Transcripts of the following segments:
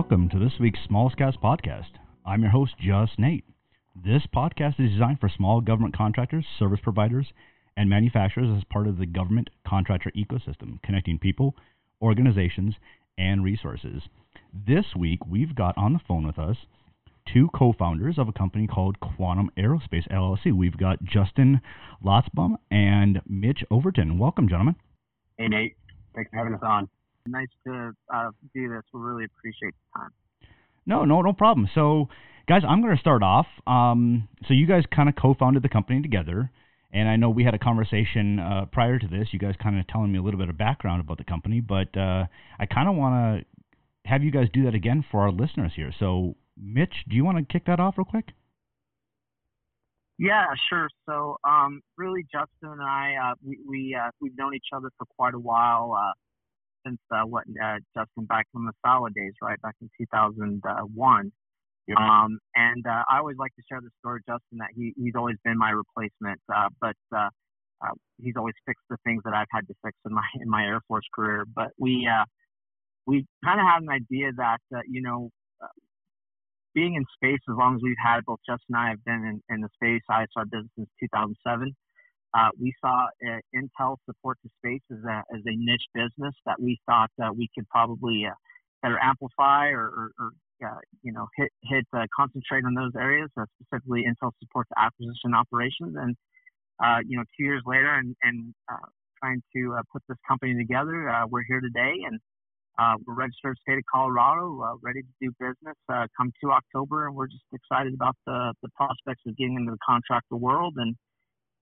Welcome to this week's Smallscast podcast. I'm your host, Just Nate. This podcast is designed for small government contractors, service providers, and manufacturers as part of the government contractor ecosystem, connecting people, organizations, and resources. This week, we've got on the phone with us two co founders of a company called Quantum Aerospace LLC. We've got Justin Lotsbom and Mitch Overton. Welcome, gentlemen. Hey, Nate. Thanks for having us on. Nice to uh, do this. We really appreciate the time. No, no, no problem. So, guys, I'm going to start off. Um, so, you guys kind of co founded the company together. And I know we had a conversation uh, prior to this. You guys kind of telling me a little bit of background about the company, but uh, I kind of want to have you guys do that again for our listeners here. So, Mitch, do you want to kick that off real quick? Yeah, sure. So, um, really, Justin and I, uh, we, we uh, we've known each other for quite a while uh, since uh, what Justin back in the solid days, right back in 2001. Um, and uh, I always like to share the story, Justin, that he, he's always been my replacement, uh, but uh, uh, he's always fixed the things that I've had to fix in my in my Air Force career. But we uh, we kind of had an idea that uh, you know uh, being in space as long as we've had both Justin and I have been in, in the space ISR business since 2007. Uh, we saw uh, Intel support to space as a, as a niche business that we thought uh, we could probably uh, better amplify or, or, or uh, you know, hit hit uh, concentrate on those areas, specifically Intel supports acquisition operations. And uh, you know, two years later, and and uh, trying to uh, put this company together, we're here today, and we're registered state of Colorado, ready to do business come to October, and we're just excited about the the prospects of getting into the contractor world and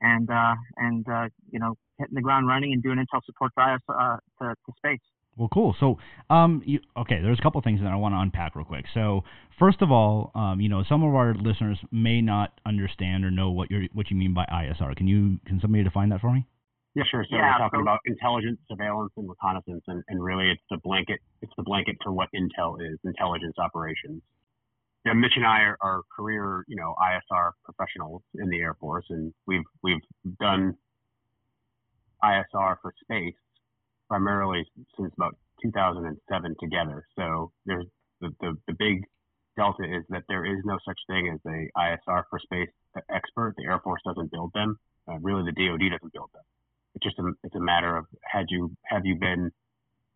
and and you know hitting the ground running and doing Intel support for us to, to space. Well, cool. So, um, you, okay, there's a couple things that I want to unpack real quick. So, first of all, um, you know, some of our listeners may not understand or know what you what you mean by ISR. Can you can somebody define that for me? Yeah, sure. So yeah, we're talking so, about intelligence, surveillance, and reconnaissance, and, and really it's the blanket it's the blanket for what Intel is, intelligence operations. Yeah, Mitch and I are, are career, you know, ISR professionals in the Air Force, and we've we've done ISR for space primarily since about 2007 together. So there's the, the, the big delta is that there is no such thing as a ISR for space expert. The Air Force doesn't build them. Uh, really, the DoD doesn't build them. It's just a, it's a matter of had you have you been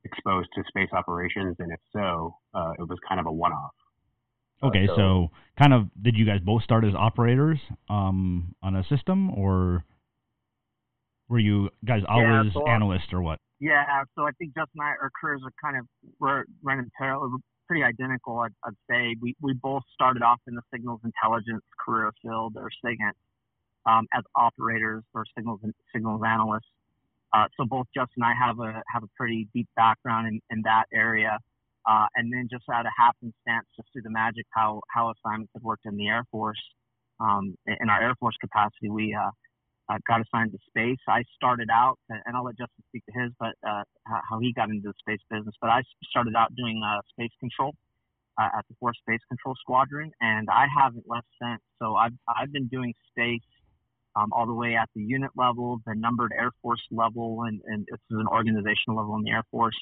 exposed to space operations, and if so, uh, it was kind of a one-off. Okay, uh, so, so, kind of did you guys both start as operators um, on a system, or were you guys always yeah, so analysts, or what? Yeah, so I think Justin and I, our careers are kind of we're running parallel, pretty identical. I'd, I'd, say we, we both started off in the signals intelligence career field or SIGINT um, as operators or signals signals analysts. Uh, so both Justin and I have a have a pretty deep background in, in that area. Uh, and then just out of happenstance, just through the magic how how assignments have worked in the Air Force, um, in our Air Force capacity, we uh, uh, got assigned to space. I started out, and I'll let Justin speak to his, but uh, how he got into the space business. But I started out doing uh, space control uh, at the 4th Space Control Squadron, and I haven't left since. So I've I've been doing space um, all the way at the unit level, the numbered Air Force level, and, and this is an organizational level in the Air Force.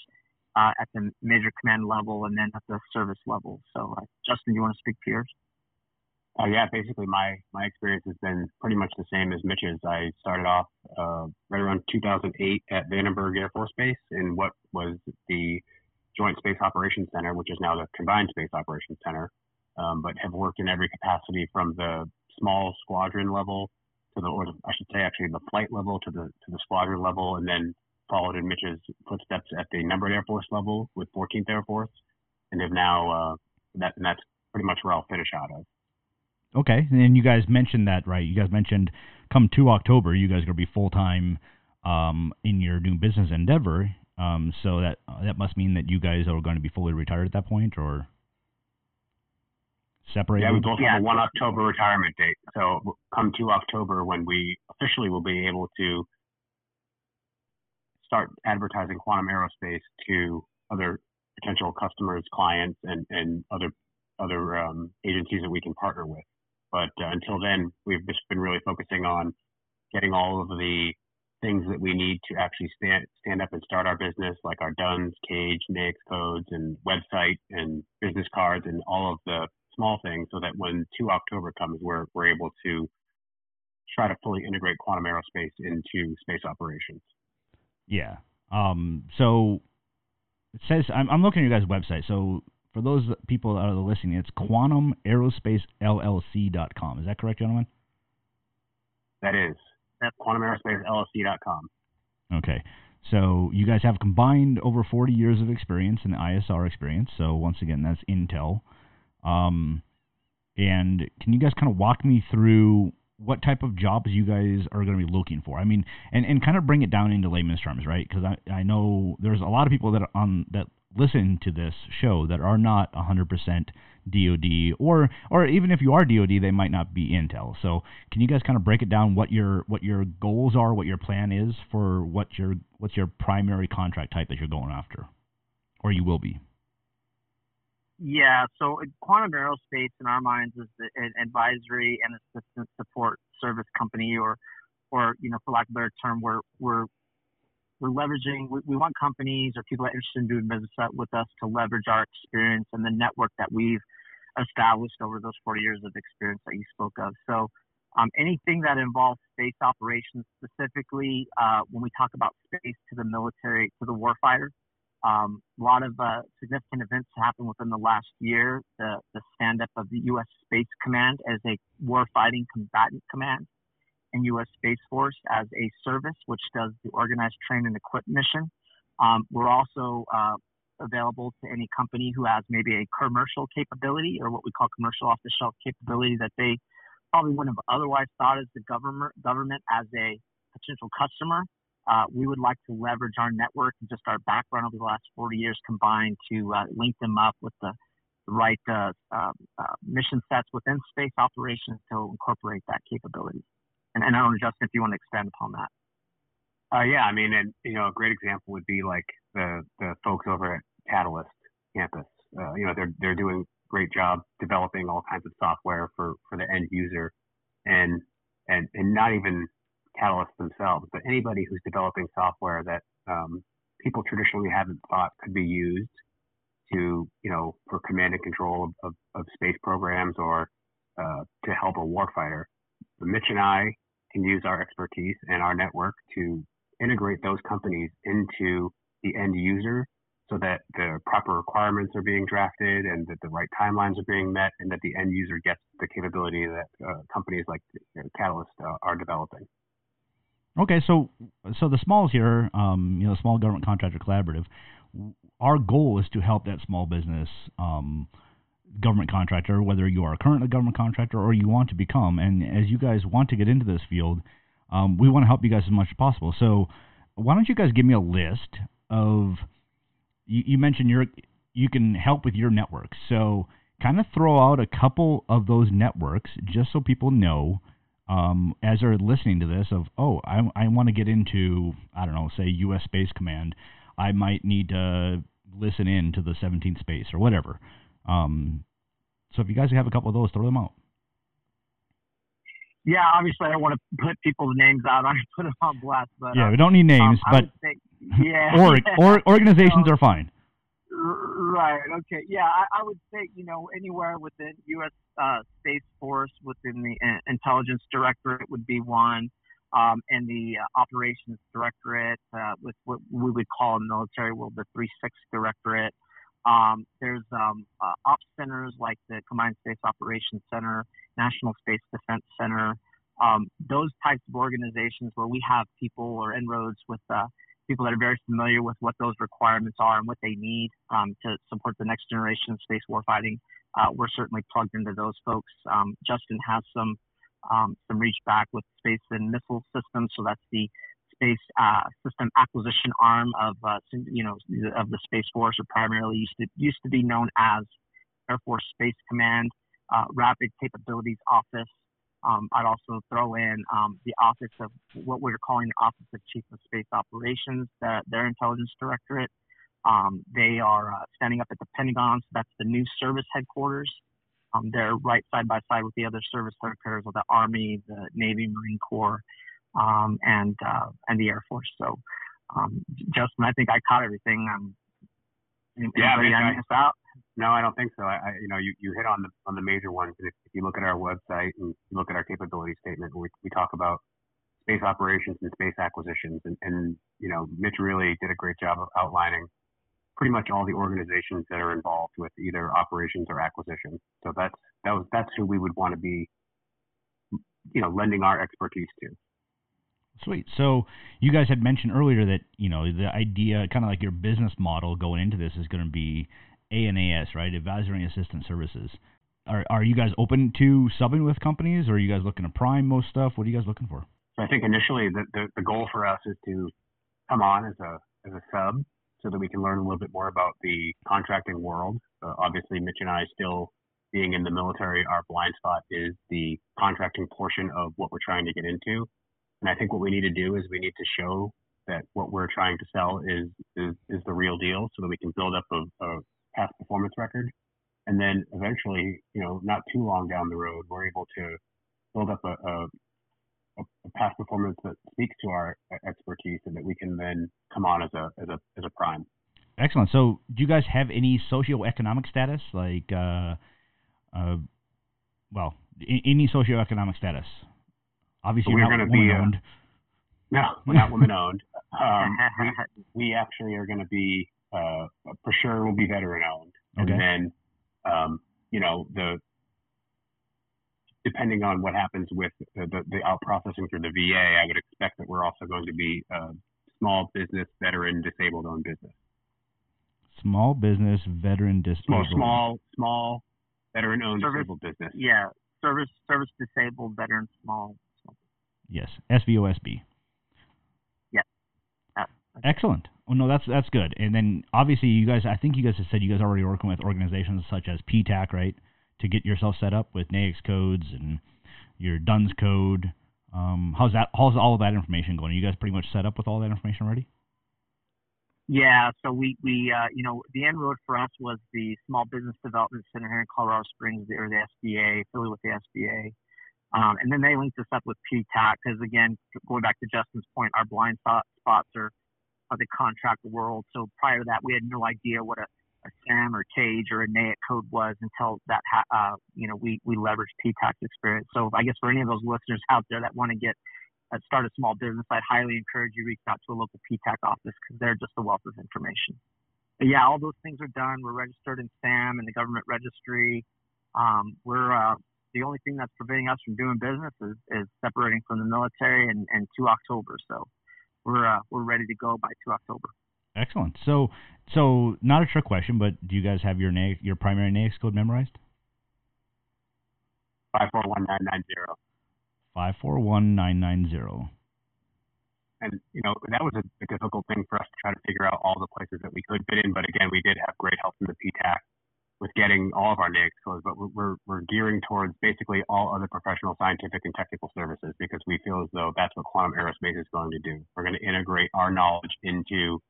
Uh, at the major command level and then at the service level. So, uh, Justin, you want to speak to yours? Uh, yeah, basically my my experience has been pretty much the same as Mitch's. I started off uh, right around 2008 at Vandenberg Air Force Base in what was the Joint Space Operations Center, which is now the Combined Space Operations Center, um, but have worked in every capacity from the small squadron level to the, or I should say actually the flight level to the to the squadron level, and then followed in Mitch's footsteps at the numbered Air Force level with 14th Air Force, and have now uh, that and that's pretty much where I'll finish out of. Okay, and you guys mentioned that, right? You guys mentioned come to October, you guys are going to be full time um, in your new business endeavor. Um, so that uh, that must mean that you guys are going to be fully retired at that point, or separated. Yeah, we both have a one October retirement date. So come to October when we officially will be able to start advertising quantum aerospace to other potential customers, clients, and, and other other um, agencies that we can partner with. But uh, until then, we've just been really focusing on getting all of the things that we need to actually stand stand up and start our business, like our DUNS, cage, NAICS codes, and website, and business cards, and all of the small things, so that when 2 October comes, we're we're able to try to fully integrate quantum aerospace into space operations. Yeah. Um. So it says I'm, I'm looking at your guys' website. So for those people that are listening, it's quantumaerospaceLLC.com. Is that correct, gentlemen? That is. That's quantumaerospaceLLC.com. Okay. So you guys have combined over 40 years of experience in the ISR experience. So once again, that's Intel. Um, and can you guys kind of walk me through what type of jobs you guys are going to be looking for? I mean, and, and kind of bring it down into layman's terms, right? Because I, I know there's a lot of people that are on that listen to this show that are not 100% DoD, or or even if you are DoD, they might not be Intel. So can you guys kind of break it down what your what your goals are, what your plan is for what your what's your primary contract type that you're going after, or you will be? Yeah, so Quantum Aerospace in our minds is an advisory and assistance support service company, or, or you know, for lack of a better term, we're we're we're leveraging. We, we want companies or people that are interested in doing business with us to leverage our experience and the network that we've established over those 40 years of experience that you spoke of. So, um, anything that involves space operations, specifically uh, when we talk about space to the military, to the warfighter, um, a lot of uh, significant events happened within the last year. The, the stand up of the U.S. Space Command as a warfighting combatant command and U.S. Space Force as a service, which does the organized train and equip mission. Um, we're also uh, available to any company who has maybe a commercial capability or what we call commercial off the shelf capability that they probably wouldn't have otherwise thought as the government government as a potential customer. Uh, we would like to leverage our network and just our background over the last 40 years combined to uh, link them up with the, right uh, um, uh mission sets within space operations to incorporate that capability. And, and I don't know, Justin, if you want to expand upon that. Uh, yeah, I mean, and you know, a great example would be like the the folks over at Catalyst campus. Uh, you know, they're they're doing great job developing all kinds of software for for the end user, and and and not even Catalyst themselves, but anybody who's developing software that um, people traditionally haven't thought could be used to, you know, for command and control of, of, of space programs or uh, to help a warfighter. Mitch and I can use our expertise and our network to integrate those companies into the end user so that the proper requirements are being drafted and that the right timelines are being met and that the end user gets the capability that uh, companies like Catalyst uh, are developing. Okay, so so the smalls here, um, you know, small government contractor collaborative, our goal is to help that small business um, government contractor, whether you are currently a government contractor or you want to become. And as you guys want to get into this field, um, we want to help you guys as much as possible. So why don't you guys give me a list of you, you mentioned your you can help with your network. So kind of throw out a couple of those networks just so people know um, as they're listening to this of oh I, I want to get into I don't know say U.S. Space Command I might need to listen in to the 17th space or whatever. Um, so if you guys have a couple of those, throw them out. Yeah, obviously I don't want to put people's names out. I put them on blast, but yeah, uh, we don't need names, um, but say, yeah, or, or organizations are fine. Right. Okay. Yeah, I, I, would say you know anywhere within U.S. Uh, Space Force, within the uh, Intelligence Directorate would be one, um, and the uh, Operations Directorate, uh, with what we would call in military world the Three Six Directorate. Um, there's um, uh, ops centers like the Combined Space Operations Center, National Space Defense Center. Um, those types of organizations where we have people or inroads with uh, people that are very familiar with what those requirements are and what they need um, to support the next generation of space warfighting. Uh, we're certainly plugged into those folks. Um, Justin has some um, some reach back with space and missile systems, so that's the space uh, system acquisition arm of uh, you know of the Space Force, or primarily used to used to be known as Air Force Space Command, uh, Rapid Capabilities Office, um, I'd also throw in um, the Office of what we're calling the Office of Chief of Space Operations, the, their intelligence directorate. Um, they are uh, standing up at the Pentagon, so that's the new service headquarters Um, they're right side by side with the other service headquarters of the Army, the Navy, Marine Corps, um, and uh, and the Air Force. So, um, Justin, I think I caught everything. Um, yeah, anybody I missed out? No, I don't think so. I, I, you know, you, you hit on the on the major ones. If, if you look at our website and you look at our capability statement, we we talk about space operations and space acquisitions, and, and you know, Mitch really did a great job of outlining pretty much all the organizations that are involved with either operations or acquisition. So that's that was that's who we would want to be, you know, lending our expertise to. Sweet. So you guys had mentioned earlier that you know the idea, kind of like your business model going into this, is going to be A&AS, right? Advisory and Assistant Services. Are are you guys open to subbing with companies, or are you guys looking to prime most stuff? What are you guys looking for? So I think initially the, the, the goal for us is to come on as a as a sub so that we can learn a little bit more about the contracting world. Uh, obviously, Mitch and I still being in the military, our blind spot is the contracting portion of what we're trying to get into. And I think what we need to do is we need to show that what we're trying to sell is is, is the real deal, so that we can build up a, a past performance record. And then eventually, you know, not too long down the road, we're able to build up a, a, a past performance that speaks to our expertise, and that we can then come on as a as a as a prime. Excellent. So, do you guys have any socioeconomic status, like, uh, uh, well, any socioeconomic status? Obviously, we're going to be owned. Uh, no, we're not women owned. Um, we, we actually are going to be uh, for sure. We'll be veteran owned, okay. and then um, you know the depending on what happens with the, the, the, out processing through the VA, I would expect that we're also going to be a small business, veteran, disabled owned business. Small business, veteran, disabled. Small, small, small veteran owned disabled business. Yeah, service, service disabled, veteran, small. Yes, SVOSB. Excellent. Well, no, that's that's good. And then obviously, you guys, I think you guys have said you guys are already working with organizations such as PTAC, right? to get yourself set up with NAICS codes and your DUNS code. Um, how's that? How's all of that information going? Are you guys pretty much set up with all that information already? Yeah, so we we uh, you know the end road for us was the Small Business Development Center here in Colorado Springs, or the SBA, affiliated with the SBA, um, and then they linked us up with PTAC because again, going back to Justin's point, our blind spots are, are the contract world. So prior to that, we had no idea what a a SAM or CAGE or a NAIC code was until that, uh, you know, we, we leveraged PTAC experience. So I guess for any of those listeners out there that want to get, uh, start a small business, I'd highly encourage you reach out to a local PTAC office because they're just a wealth of information. But yeah, all those things are done. We're registered in SAM and the government registry. Um, we're, uh, the only thing that's preventing us from doing business is, is separating from the military and, and 2 October. So we're, uh, we're ready to go by 2 October. Excellent. So, so not a trick question, but do you guys have your NAICS, your primary NAICS code memorized? Five four one nine nine zero. Five four one nine nine zero. And you know that was a, a, difficult thing for us to try to figure out all the places that we could fit in. But again, we did have great help from the PTAC with getting all of our NAICS codes. But we're, we're we're gearing towards basically all other professional, scientific, and technical services because we feel as though that's what quantum aerospace is going to do. We're going to integrate our knowledge into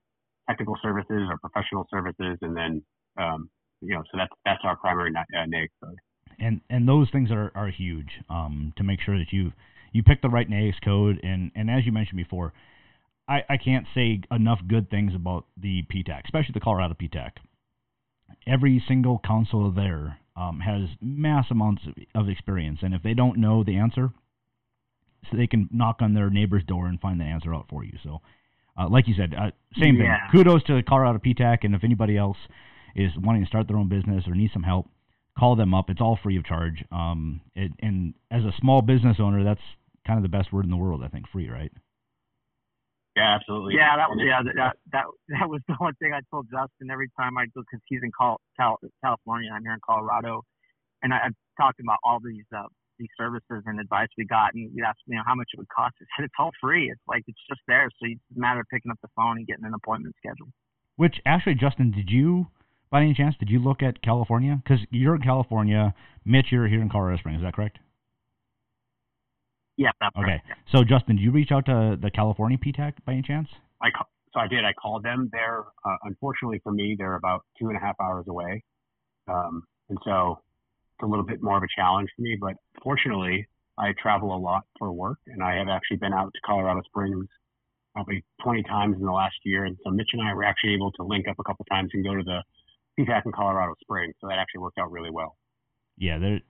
technical services or professional services, and then um, you know, so that's that's our primary uh, NAICS code. And and those things are are huge um, to make sure that you you pick the right NAICS code. And and as you mentioned before, I I can't say enough good things about the PTAC, especially the Colorado PTAC. Every single council there um, has mass amounts of experience, and if they don't know the answer, so they can knock on their neighbor's door and find the answer out for you. So uh, like you said, uh, same thing. Yeah. Kudos to the Colorado PTAC, and if anybody else is wanting to start their own business or needs some help, call them up. It's all free of charge. Um, it, and as a small business owner, that's kind of the best word in the world. I think free, right? Yeah, absolutely. Yeah, that was yeah that that that was the one thing I told Justin every time I go because he's in Cal, Cal, California, I'm here in Colorado, and I, I talked about all these uh, these services and advice we got, and we asked, you know, how much it would cost. I said it's all free. It's like it's just there, so it's a matter of picking up the phone and getting an appointment scheduled. Which actually, Justin, did you, by any chance, did you look at California? Because you're in California, Mitch, you're here in Colorado Springs. Is that correct? Yeah, that's okay. Yeah. So, Justin, did you reach out to the California PTAC by any chance? I so I did. I called them. They're uh, unfortunately for me, they're about two and a half hours away, um, and so it's a little bit more of a challenge for me. But fortunately, I travel a lot for work, and I have actually been out to Colorado Springs probably 20 times in the last year. And so Mitch and I were actually able to link up a couple times and go to the PTAC in Colorado Springs. So that actually worked out really well. Yeah, there.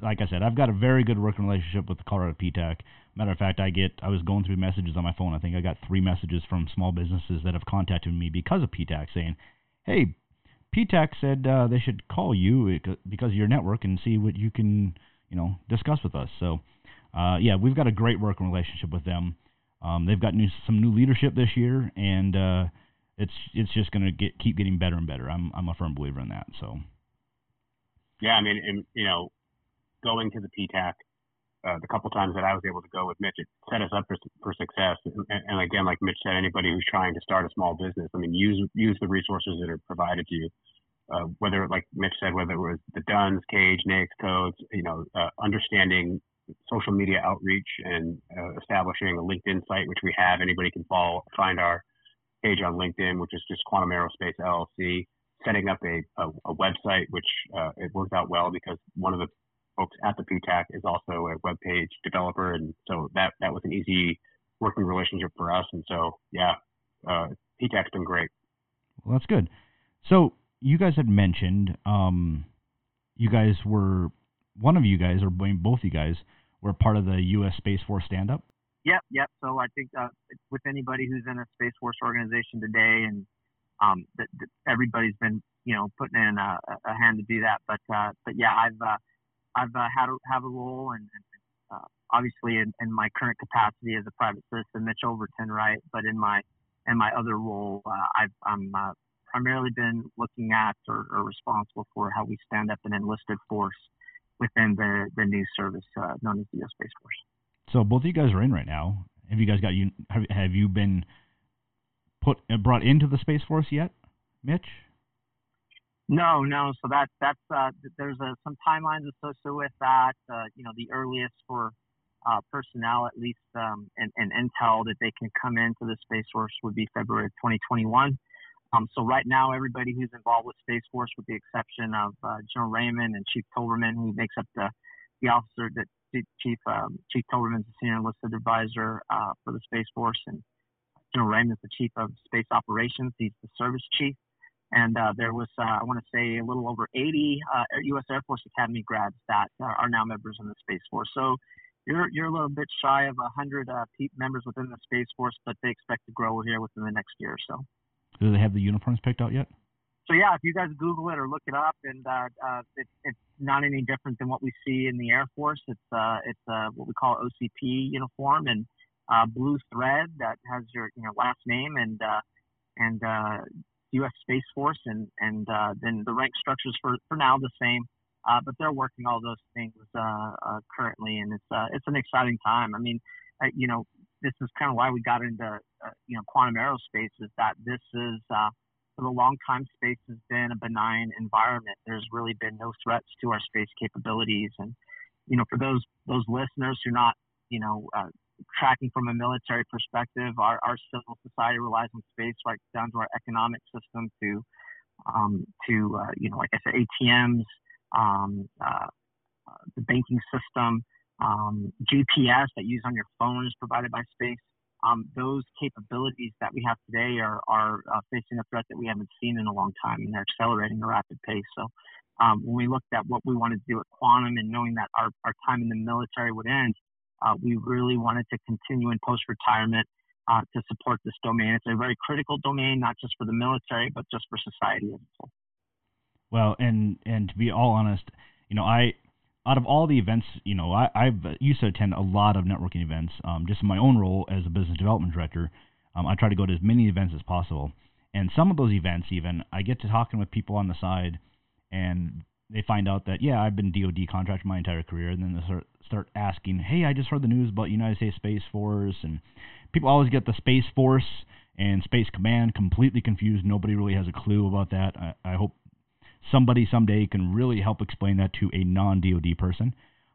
Like I said, I've got a very good working relationship with the Colorado PTAC. Matter of fact, I get I was going through messages on my phone. I think I got three messages from small businesses that have contacted me because of PTAC saying, "Hey, PTAC said uh, they should call you because of your network and see what you can, you know, discuss with us." So, uh, yeah, we've got a great working relationship with them. Um, they've got new, some new leadership this year, and uh, it's it's just going to get keep getting better and better. I'm I'm a firm believer in that. So. Yeah, I mean, and, you know, going to the PTAC, uh, the couple times that I was able to go with Mitch, it set us up for for success. And, and, again, like Mitch said, anybody who's trying to start a small business, I mean, use use the resources that are provided to you. Uh, whether, like Mitch said, whether it was the DUNS, Cage, NAICS codes, you know, uh, understanding social media outreach and uh, establishing a LinkedIn site, which we have. Anybody can follow, find our page on LinkedIn, which is just Quantum Aerospace LLC. Setting up a, a, a website, which uh, it worked out well because one of the folks at the PTAC is also a web page developer, and so that that was an easy working relationship for us. And so, yeah, uh, PTAC's been great. Well, that's good. So you guys had mentioned um, you guys were one of you guys, or both you guys, were part of the U.S. Space Force stand up? Yep, yep. So I think uh, with anybody who's in a Space Force organization today, and um, that, that everybody's been, you know, putting in a, a hand to do that. But uh, but yeah, I've uh, I've uh, had a, have a role, and, and uh, obviously in, in, my current capacity as a private citizen, Mitch Overton, right? But in my in my other role, uh, I've I'm primarily been looking at or, or responsible for how we stand up an enlisted force within the, the new service uh, known as the U.S. Space Force. So both of you guys are in right now. Have you guys got you? Have, have you been put uh, brought into the Space Force yet, Mitch? No, no. So that that's uh, there's a, some timelines associated with that. Uh, you know, the earliest for uh, personnel, at least um, and, and intel, that they can come into the Space Force would be February 2021. Um, so right now, everybody who's involved with Space Force, with the exception of uh, General Raymond and Chief Towberman, who makes up the the officer that Chief um, Chief Towberman's the senior enlisted advisor uh, for the Space Force, and General Raymond is the chief of space operations. He's the service chief. And uh, there was, uh, I want to say, a little over 80 U.S. Uh, Air Force Academy grads that are now members in the Space Force. So you're you're a little bit shy of 100 uh, members within the Space Force, but they expect to grow here within the next year or so. Do they have the uniforms picked out yet? So yeah, if you guys Google it or look it up, and uh, uh, it, it's not any different than what we see in the Air Force. It's uh, it's uh, what we call OCP uniform and uh, blue thread that has your you know last name and uh, and uh, U.S. Space Force, and and uh, then the rank structures for for now the same. Uh, but they're working all those things uh, uh, currently, and it's uh, it's an exciting time. I mean, you know, this is kind of why we got into you know quantum aerospace is that this is for a long time space has been a benign environment. There's really been no threats to our space capabilities, and you know for those those listeners who are not you know tracking from a military perspective, our, our civil society relies on space right down to our economic system to um, to uh, you know like I said ATMs, um, uh, the banking system um, GPS that you use on your phone is provided by space. Um, those capabilities that we have today are, are uh, facing a threat that we haven't seen in a long time, and they're accelerating at a rapid pace. So, um, when we looked at what we wanted to do at Quantum and knowing that our, our time in the military would end, uh, we really wanted to continue in post retirement uh, to support this domain. It's a very critical domain, not just for the military, but just for society as a whole. Well, and and to be all honest, you know, I out of all the events, you know, I, I've used to attend a lot of networking events. Um, just in my own role as a business development director, um, I try to go to as many events as possible. And some of those events, even, I get to talking with people on the side, and they find out that yeah, I've been DoD contractor my entire career, and then they start start asking, hey, I just heard the news about United States Space Force, and people always get the Space Force and Space Command completely confused. Nobody really has a clue about that. I, I hope somebody someday can really help explain that to a non DoD person.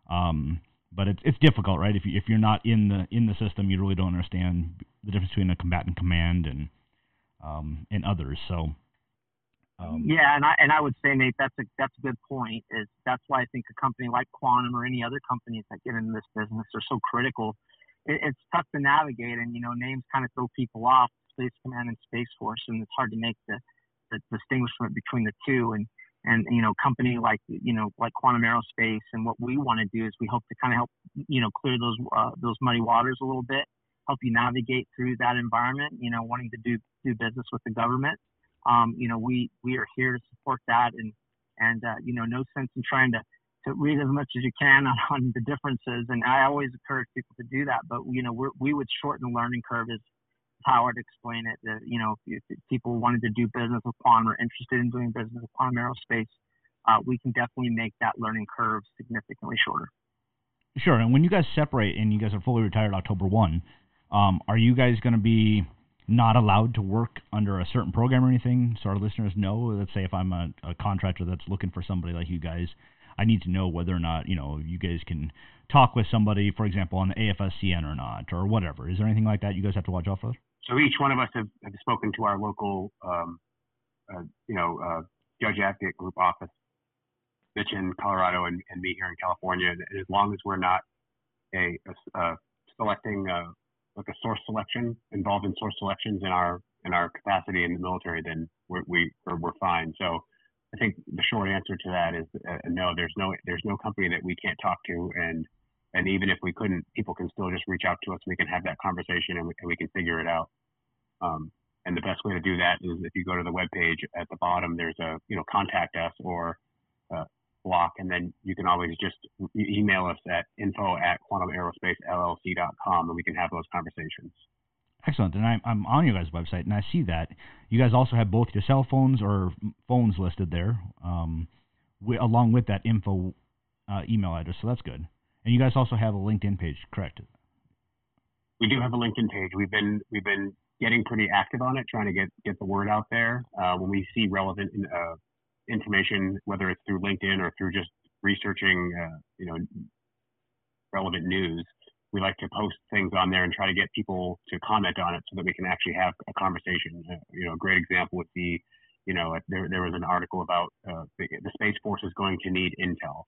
Um, but it's it's difficult, right? If you if you're not in the in the system, you really don't understand the difference between a combatant command and um, and others. So Um, yeah, and I and I would say, Nate, that's a that's a good point. Is that's why I think a company like Quantum or any other companies that get into this business are so critical. It, it's tough to navigate, and you know, names kind of throw people off. Space Command and Space Force, and it's hard to make the, the distinguishment between the two. And and you know, company like you know like Quantum Aerospace, and what we want to do is we hope to kind of help you know clear those uh, those muddy waters a little bit, help you navigate through that environment. You know, wanting to do do business with the government um, you know, we we are here to support that, and and uh, you know, no sense in trying to to read as much as you can on, on the differences. And I always encourage people to do that, but you know, we we would shorten the learning curve is how I'd explain it. That you know, if, if people wanted to do business with Quantum or interested in doing business with Quantum Aerospace, uh, we can definitely make that learning curve significantly shorter. Sure. And when you guys separate and you guys are fully retired October one, um, are you guys going to be not allowed to work under a certain program or anything, so our listeners know. Let's say if I'm a, a contractor that's looking for somebody like you guys, I need to know whether or not you know you guys can talk with somebody, for example, on the AFSCN or not, or whatever. Is there anything like that you guys have to watch out for? So each one of us have, have spoken to our local, um, uh, you know, uh, judge advocate group office, Mitch in Colorado and, and me here in California. As long as we're not a, a, a selecting uh, like a source selection involved in source selections in our in our capacity in the military, then we're, we are we are fine. So I think the short answer to that is uh, no. There's no there's no company that we can't talk to, and and even if we couldn't, people can still just reach out to us. We can have that conversation, and we, and we can figure it out. Um, and the best way to do that is if you go to the web page at the bottom, there's a you know contact us or uh, block, and then you can always just email us at info at quantumaerospacellc.com, and we can have those conversations. Excellent. And I'm, I'm on your guys' website, and I see that you guys also have both your cell phones or phones listed there, um, along with that info uh, email address. So that's good. And you guys also have a LinkedIn page, correct? We do have a LinkedIn page. We've been we've been getting pretty active on it, trying to get get the word out there. Uh, when we see relevant uh, information, whether it's through LinkedIn or through just researching, uh, you know, relevant news. We like to post things on there and try to get people to comment on it so that we can actually have a conversation. Uh, you know, a great example would be, you know, there, there was an article about uh, the, the Space Force is going to need intel.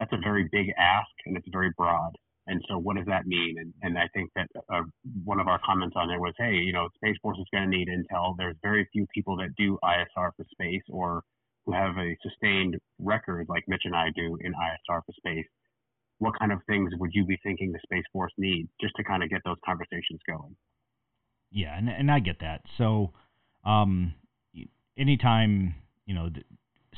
That's a very big ask and it's very broad. And so, what does that mean? And, and I think that uh, one of our comments on there was, hey, you know, Space Force is going to need intel. There's very few people that do ISR for space or who have a sustained record like Mitch and I do in ISR for space, what kind of things would you be thinking the Space Force needs just to kind of get those conversations going? Yeah, and and I get that. So, um, anytime you know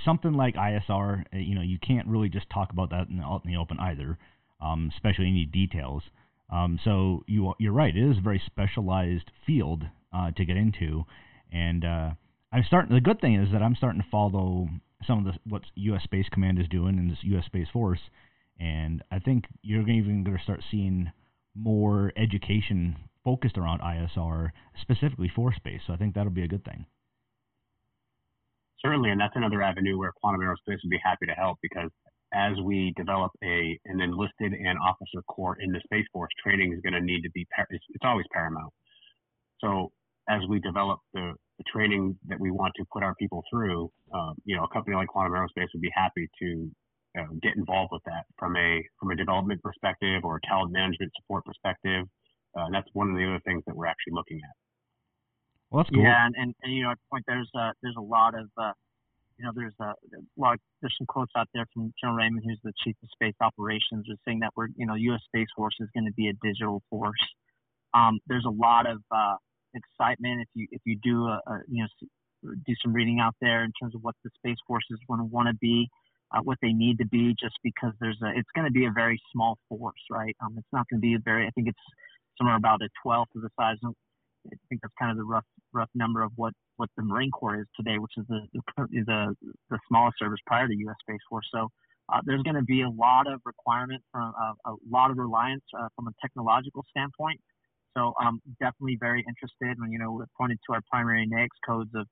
something like ISR, uh, you know, you can't really just talk about that in the, in the open either, um, especially any details. Um, so you you're right. It is a very specialized field uh, to get into, and uh, I'm starting. The good thing is that I'm starting to follow some of the what U.S. Space Command is doing in this U.S. Space Force, and I think you're even going to start seeing more education focused around ISR specifically for space. So I think that'll be a good thing. Certainly, and that's another avenue where Quantum Aerospace would be happy to help because as we develop a an enlisted and officer corps in the Space Force, training is going to need to be it's, it's always paramount. So as we develop the the training that we want to put our people through, um, you know, a company like Quantum Aerospace would be happy to uh, get involved with that from a from a development perspective or a talent management support perspective. Uh, and that's one of the other things that we're actually looking at. Well, that's cool. Yeah, and, and, and you know, at point there's uh, there's a lot of uh, you know there's a, a lot of, there's some quotes out there from General Raymond, who's the chief of space operations, is saying that we're you know U.S. Space Force is going to be a digital force. Um, there's a lot of uh, excitement if you if you do a, a you know do some reading out there in terms of what the space forces want to want to be, uh, what they need to be, just because there's a it's going to be a very small force, right? Um, it's not going to be a very I think it's somewhere about a twelfth of the size. Of, I think that's kind of the rough rough number of what what the Marine Corps is today, which is the the the, the smallest service prior to U.S. Space Force. So. Uh, there's going to be a lot of requirement from uh, a lot of reliance uh, from a technological standpoint so I'm definitely very interested when, you know, we pointed to our primary NAICS codes of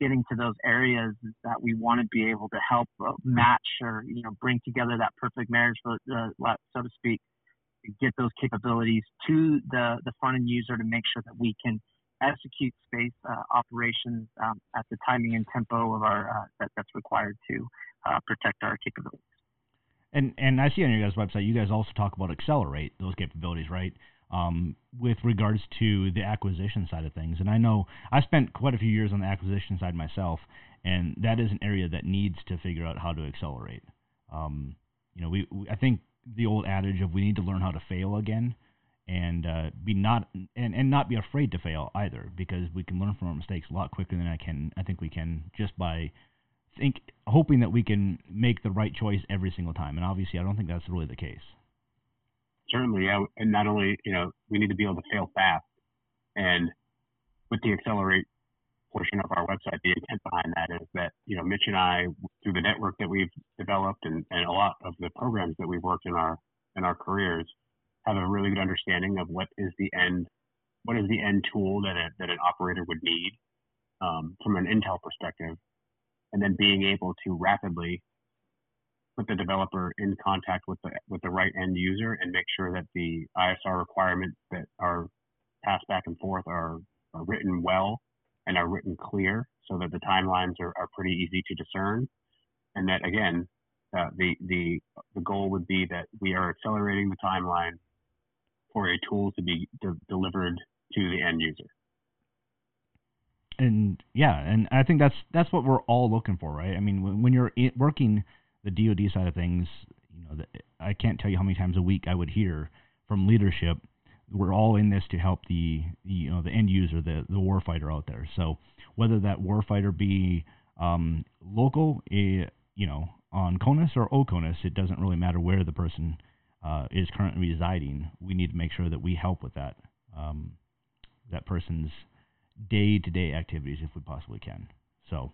getting to those areas that we want to be able to help uh, match or, you know, bring together that perfect marriage, uh, so to speak, get those capabilities to the, the front end user to make sure that we can execute space uh, operations um, at the timing and tempo of our uh, that, that's required to uh, protect our capabilities. And and I see on your guys' website, you guys also talk about accelerate those capabilities, right? Um, with regards to the acquisition side of things, and I know I spent quite a few years on the acquisition side myself, and that is an area that needs to figure out how to accelerate. Um, you know, we, we I think the old adage of we need to learn how to fail again and uh, be not and, and not be afraid to fail either because we can learn from our mistakes a lot quicker than I can I think we can just by think hoping that we can make the right choice every single time and obviously I don't think that's really the case. Certainly, yeah, and not only you know we need to be able to fail fast, and with the accelerate portion of our website, the intent behind that is that you know Mitch and I, through the network that we've developed and, and a lot of the programs that we've worked in our in our careers, have a really good understanding of what is the end what is the end tool that a, that an operator would need um, from an Intel perspective, and then being able to rapidly put the developer in contact with the with the right end user and make sure that the ISR requirements that are passed back and forth are, are written well and are written clear so that the timelines are, are pretty easy to discern and that again uh, the the the goal would be that we are accelerating the timeline for a tool to be de- delivered to the end user. And yeah, and I think that's that's what we're all looking for, right? I mean, when, when you're working the DoD side of things, you know, the, I can't tell you how many times a week I would hear from leadership, "We're all in this to help the, the you know the end user, the the warfighter out there." So whether that warfighter be um, local, eh, you know, on CONUS or OCONUS, it doesn't really matter where the person uh, is currently residing, we need to make sure that we help with that um, that person's day-to-day activities if we possibly can. So,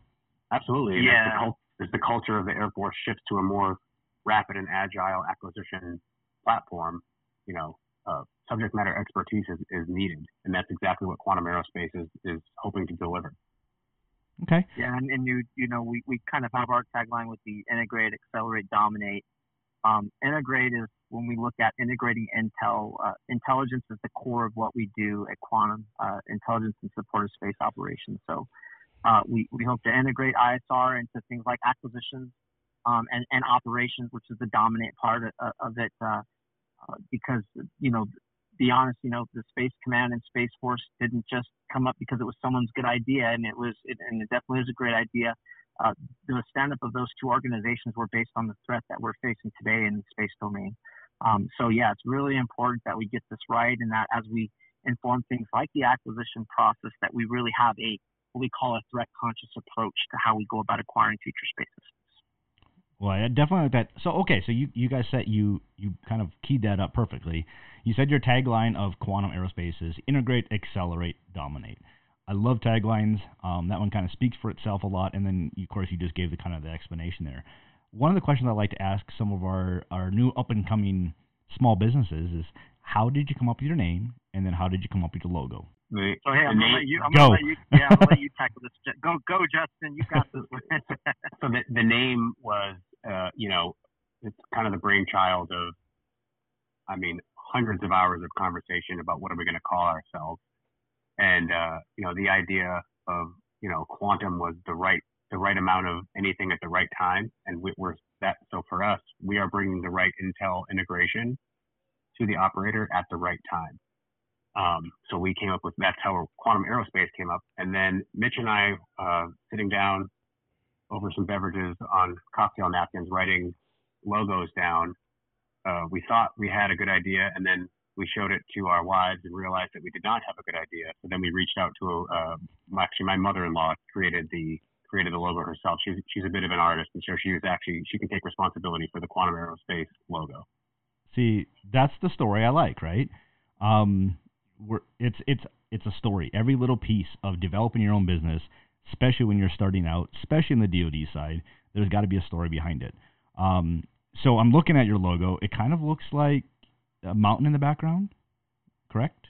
absolutely, yeah. As the, culture of the Air Force shifts to a more rapid and agile acquisition platform, you know, uh, subject matter expertise is, is needed, and that's exactly what Quantum Aerospace is is hoping to deliver. Okay. Yeah, and, and you you know we, we kind of have our tagline with the integrate, accelerate, dominate. Um, integrate is when we look at integrating intel. Uh, intelligence is the core of what we do at Quantum, uh, intelligence and support of space operations. So uh, we, we hope to integrate ISR into things like acquisitions um, and, and operations, which is the dominant part of, of it. Uh, uh, because, you know, be honest, you know, the Space Command and Space Force didn't just come up because it was someone's good idea, and it was, it, and it definitely is a great idea uh, the stand up of those two organizations were based on the threat that we're facing today in the space domain. Um, so, yeah, it's really important that we get this right and that as we inform things like the acquisition process, that we really have a what we call a threat conscious approach to how we go about acquiring future spaces. Well, I definitely like that. So, okay, so you, you guys said you you kind of keyed that up perfectly. You said your tagline of quantum aerospace is integrate, accelerate, dominate. I love taglines. Um, that one kind of speaks for itself a lot, and then of course you just gave the kind of the explanation there. One of the questions I like to ask some of our our new up and coming small businesses is how did you come up with your name, and then how did you come up with your logo? The, so hey, I'm gonna name, you. I'm gonna let you. Yeah, I'm gonna let you tackle this. Go, go, Justin. You got this so the, the name was, uh, you know, it's kind of the brainchild of, I mean, hundreds of hours of conversation about what are we going to call ourselves and uh, you know the idea of you know quantum was the right the right amount of anything at the right time, and we, are that. So for us, we are bringing the right Intel integration to the operator at the right time. Um, so we came up with that's how quantum aerospace came up, and then Mitch and I uh, sitting down over some beverages on cocktail napkins, writing logos down. Uh, we thought we had a good idea, and then we showed it to our wives and realized that we did not have a good idea. So then we reached out to uh, actually my mother-in-law created the created the logo herself. She's she's a bit of an artist, and so she was actually she can take responsibility for the quantum aerospace logo. See, that's the story I like, right? Um, we're, it's it's it's a story. Every little piece of developing your own business, especially when you're starting out, especially in the DoD side, there's got to be a story behind it. Um, so I'm looking at your logo. It kind of looks like a mountain in the background, correct?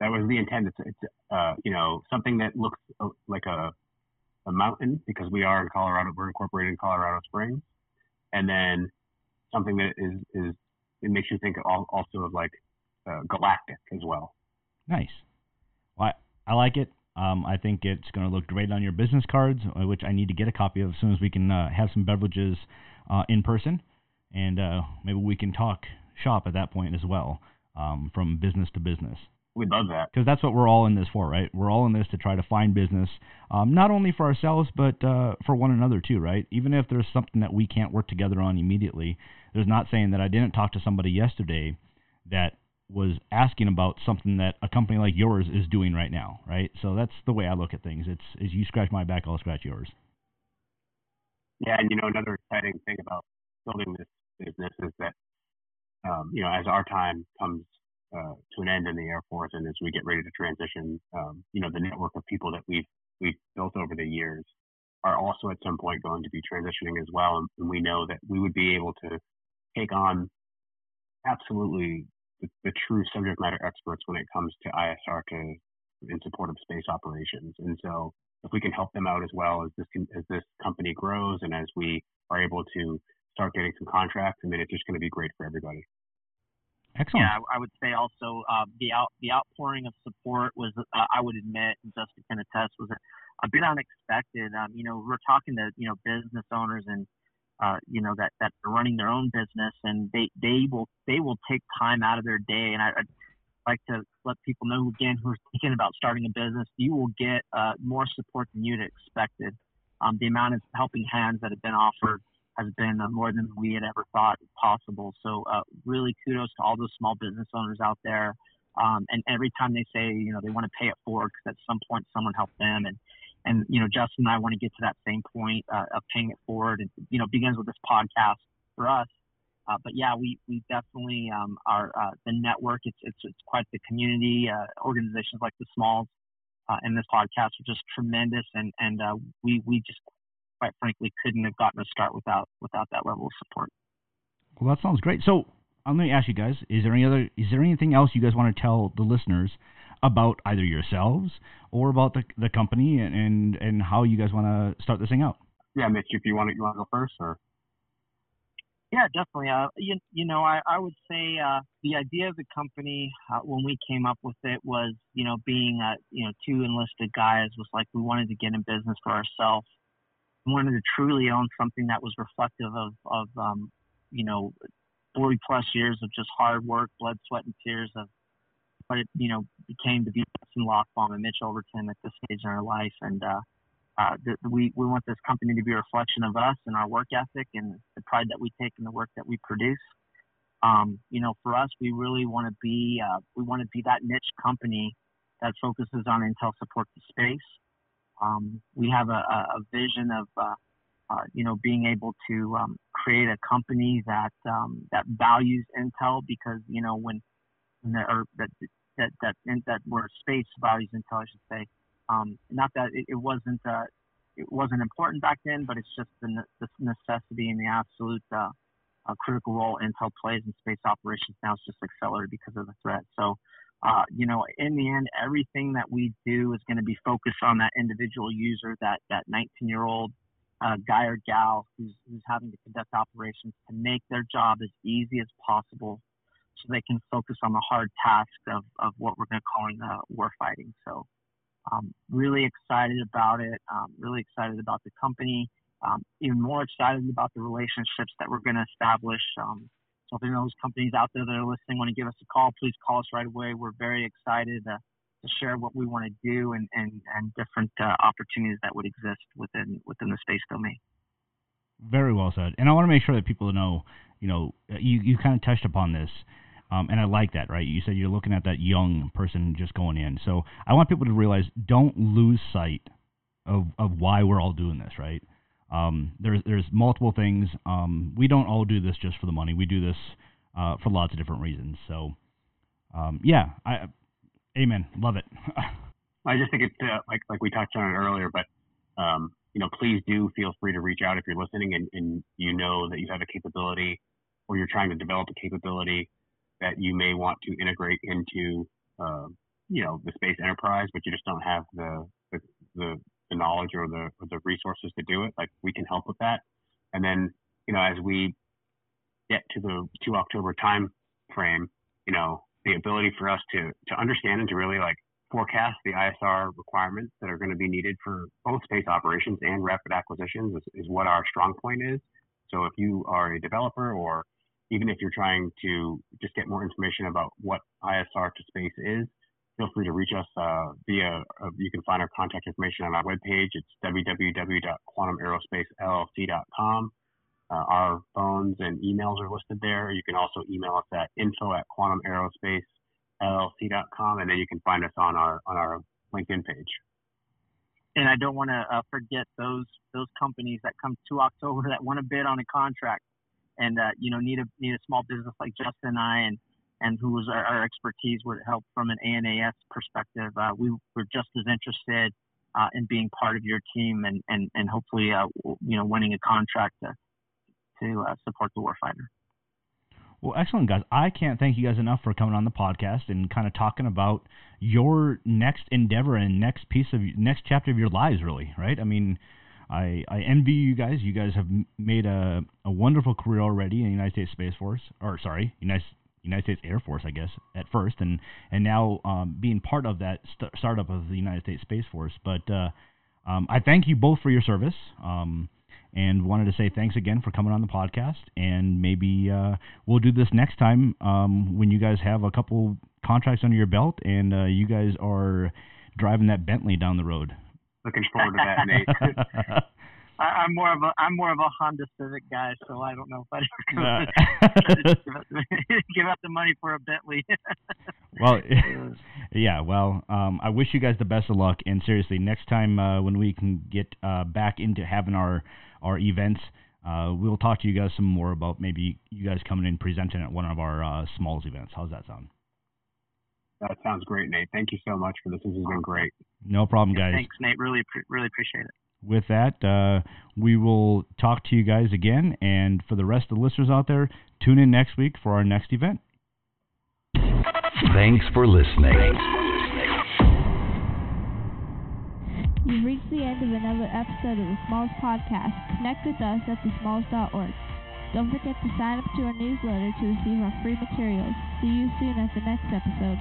That was the intent. It's, it's uh, you know something that looks uh, like a a mountain because we are in Colorado. We're incorporated in Colorado Springs, and then something that is is it makes you think also of like uh, galactic as well. Nice. Well, I like it. Um, I think it's going to look great on your business cards, uh, which I need to get a copy of as soon as we can uh, have some beverages uh, in person, and uh, maybe we can talk shop at that point as well, um, from business to business. We'd love that because that's what we're all in this for, right? We're all in this to try to find business, um, not only for ourselves but uh, for one another too, right? Even if there's something that we can't work together on immediately, there's not saying that I didn't talk to somebody yesterday that was asking about something that a company like yours is doing right now, right? So that's the way I look at things. It's is you scratch my back, I'll scratch yours. Yeah, and you know another exciting thing about building this business is that um, you know as our time comes uh, to an end in the Air Force and as we get ready to transition, um, you know the network of people that we've we've built over the years are also at some point going to be transitioning as well, and, and we know that we would be able to take on absolutely the, the, true subject matter experts when it comes to ISR to in support of space operations. And so if we can help them out as well as this as this company grows and as we are able to start getting some contracts, I mean it's just going to be great for everybody. Excellent. Yeah, I would say also uh, the out the outpouring of support was uh, I would admit, and Justin can attest, was a, a bit unexpected. Um, you know, we're talking to you know business owners and uh, you know that that are running their own business and they they will they will take time out of their day. And I, would like to let people know again who are thinking about starting a business you will get uh, more support than you'd expected. Um, the amount of helping hands that have been offered has been uh, more than we had ever thought possible. So uh, really kudos to all those small business owners out there. Um, and every time they say you know they want to pay it forward because at some point someone helped them and and you know Justin and I want to get to that same point uh, of paying it forward, and you know begins with this podcast for us. Uh, but yeah, we we definitely um, are uh, the network. It's, it's it's quite the community. Uh, organizations like the Smalls uh, and this podcast are just tremendous, and and uh, we we just quite frankly couldn't have gotten a start without without that level of support. Well, that sounds great. So I'm going to ask you guys: Is there any other? Is there anything else you guys want to tell the listeners about either yourselves or about the the company and and, and how you guys want to start this thing out. Yeah, Mitch, if you want to, you want to go first, or yeah, definitely. Uh, you, you know, I, I would say uh, the idea of the company uh, when we came up with it was, you know, being, uh, you know, two enlisted guys was like we wanted to get in business for ourselves. We wanted to truly own something that was reflective of, of um, you know, 40 plus years of just hard work, blood, sweat, and tears of but it you know became to be Justin Lotsbom and Mitch Overton at this stage in our life, and uh, uh, the, we we want this company to be a reflection of us and our work ethic and the pride that we take in the work that we produce. Um, you know, for us, we really want to be uh, we want to be that niche company that focuses on intel support to space. Um, we have a, a vision of uh, uh, you know being able to um, create a company that um, that values intel because you know when or that that that that were space values intel, I should say. Um, not that it, it wasn't uh, it wasn't important back then, but it's just the, the necessity and the absolute uh, uh, critical role Intel plays in space operations now is just accelerated because of the threat. So, uh, you know, in the end, everything that we do is going to be focused on that individual user, that that 19 year old uh, guy or gal who's, who's having to conduct operations to make their job as easy as possible so they can focus on the hard task of, of what we're going to call uh, war fighting. So, um, really excited about it. Um, really excited about the company. Um, even more excited about the relationships that we're going to establish. Um, so, if there are those companies out there that are listening, want to give us a call, please call us right away. We're very excited to, to share what we want to do and and, and different uh, opportunities that would exist within within the space domain. Very well said. And I want to make sure that people know, you know, you, you kind of touched upon this. Um, and I like that, right? You said you're looking at that young person just going in. So I want people to realize don't lose sight of, of why we're all doing this, right? Um, there's there's multiple things. Um, we don't all do this just for the money. We do this uh, for lots of different reasons. So um, yeah, I, amen. Love it. I just think it's uh, like like we touched on it earlier, but um, you know, please do feel free to reach out if you're listening and, and you know that you have a capability or you're trying to develop a capability that you may want to integrate into, uh, you know, the space enterprise, but you just don't have the the, the, the knowledge or the or the resources to do it. Like we can help with that. And then, you know, as we get to the two October time frame, you know, the ability for us to to understand and to really like forecast the ISR requirements that are going to be needed for both space operations and rapid acquisitions is, is what our strong point is. So if you are a developer or even if you're trying to just get more information about what ISR to space is, feel free to reach us uh, via, uh, you can find our contact information on our webpage. It's www.quantumaerospacellc.com. Uh, our phones and emails are listed there. You can also email us at info at quantumaerospacellc.com, and then you can find us on our on our LinkedIn page. And I don't want to uh, forget those those companies that come to October that want to bid on a contract, and uh, you know need a need a small business like Justin and I, and and whose our, our expertise would help from an A&AS perspective. Uh, we were just as interested uh, in being part of your team and and and hopefully uh, you know winning a contract to to uh, support the warfighter. Well, excellent, guys. I can't thank you guys enough for coming on the podcast and kind of talking about your next endeavor and next piece of next chapter of your lives. Really, right? I mean, I I envy you guys. You guys have made a, a wonderful career already in the United States Space Force, or sorry, United United States Air Force, I guess, at first, and and now um, being part of that st- startup of the United States Space Force. But uh, um, I thank you both for your service. Um, and wanted to say thanks again for coming on the podcast. And maybe uh, we'll do this next time um, when you guys have a couple contracts under your belt and uh, you guys are driving that Bentley down the road. Looking forward to that, Nate. I, am more of a I'm more of a Honda Civic guy, so I don't know if I'd ever give, up the money for a Bentley. well, yeah. Well, um, I wish you guys the best of luck, and seriously, next time uh, when we can get uh, back into having our our events. Uh, we'll talk to you guys some more about maybe you guys coming in presenting at one of our uh, smalls events. How's that sound? That sounds great, Nate. Thank you so much for this. This has been great. No problem, guys. Thanks, Nate. Really, really appreciate it. With that, uh, we will talk to you guys again. And for the rest of the listeners out there, tune in next week for our next event. Thanks for listening. You've reached the end of another episode of the Smalls Podcast. Connect with us at thesmalls.org. Don't forget to sign up to our newsletter to receive our free materials. See you soon at the next episode.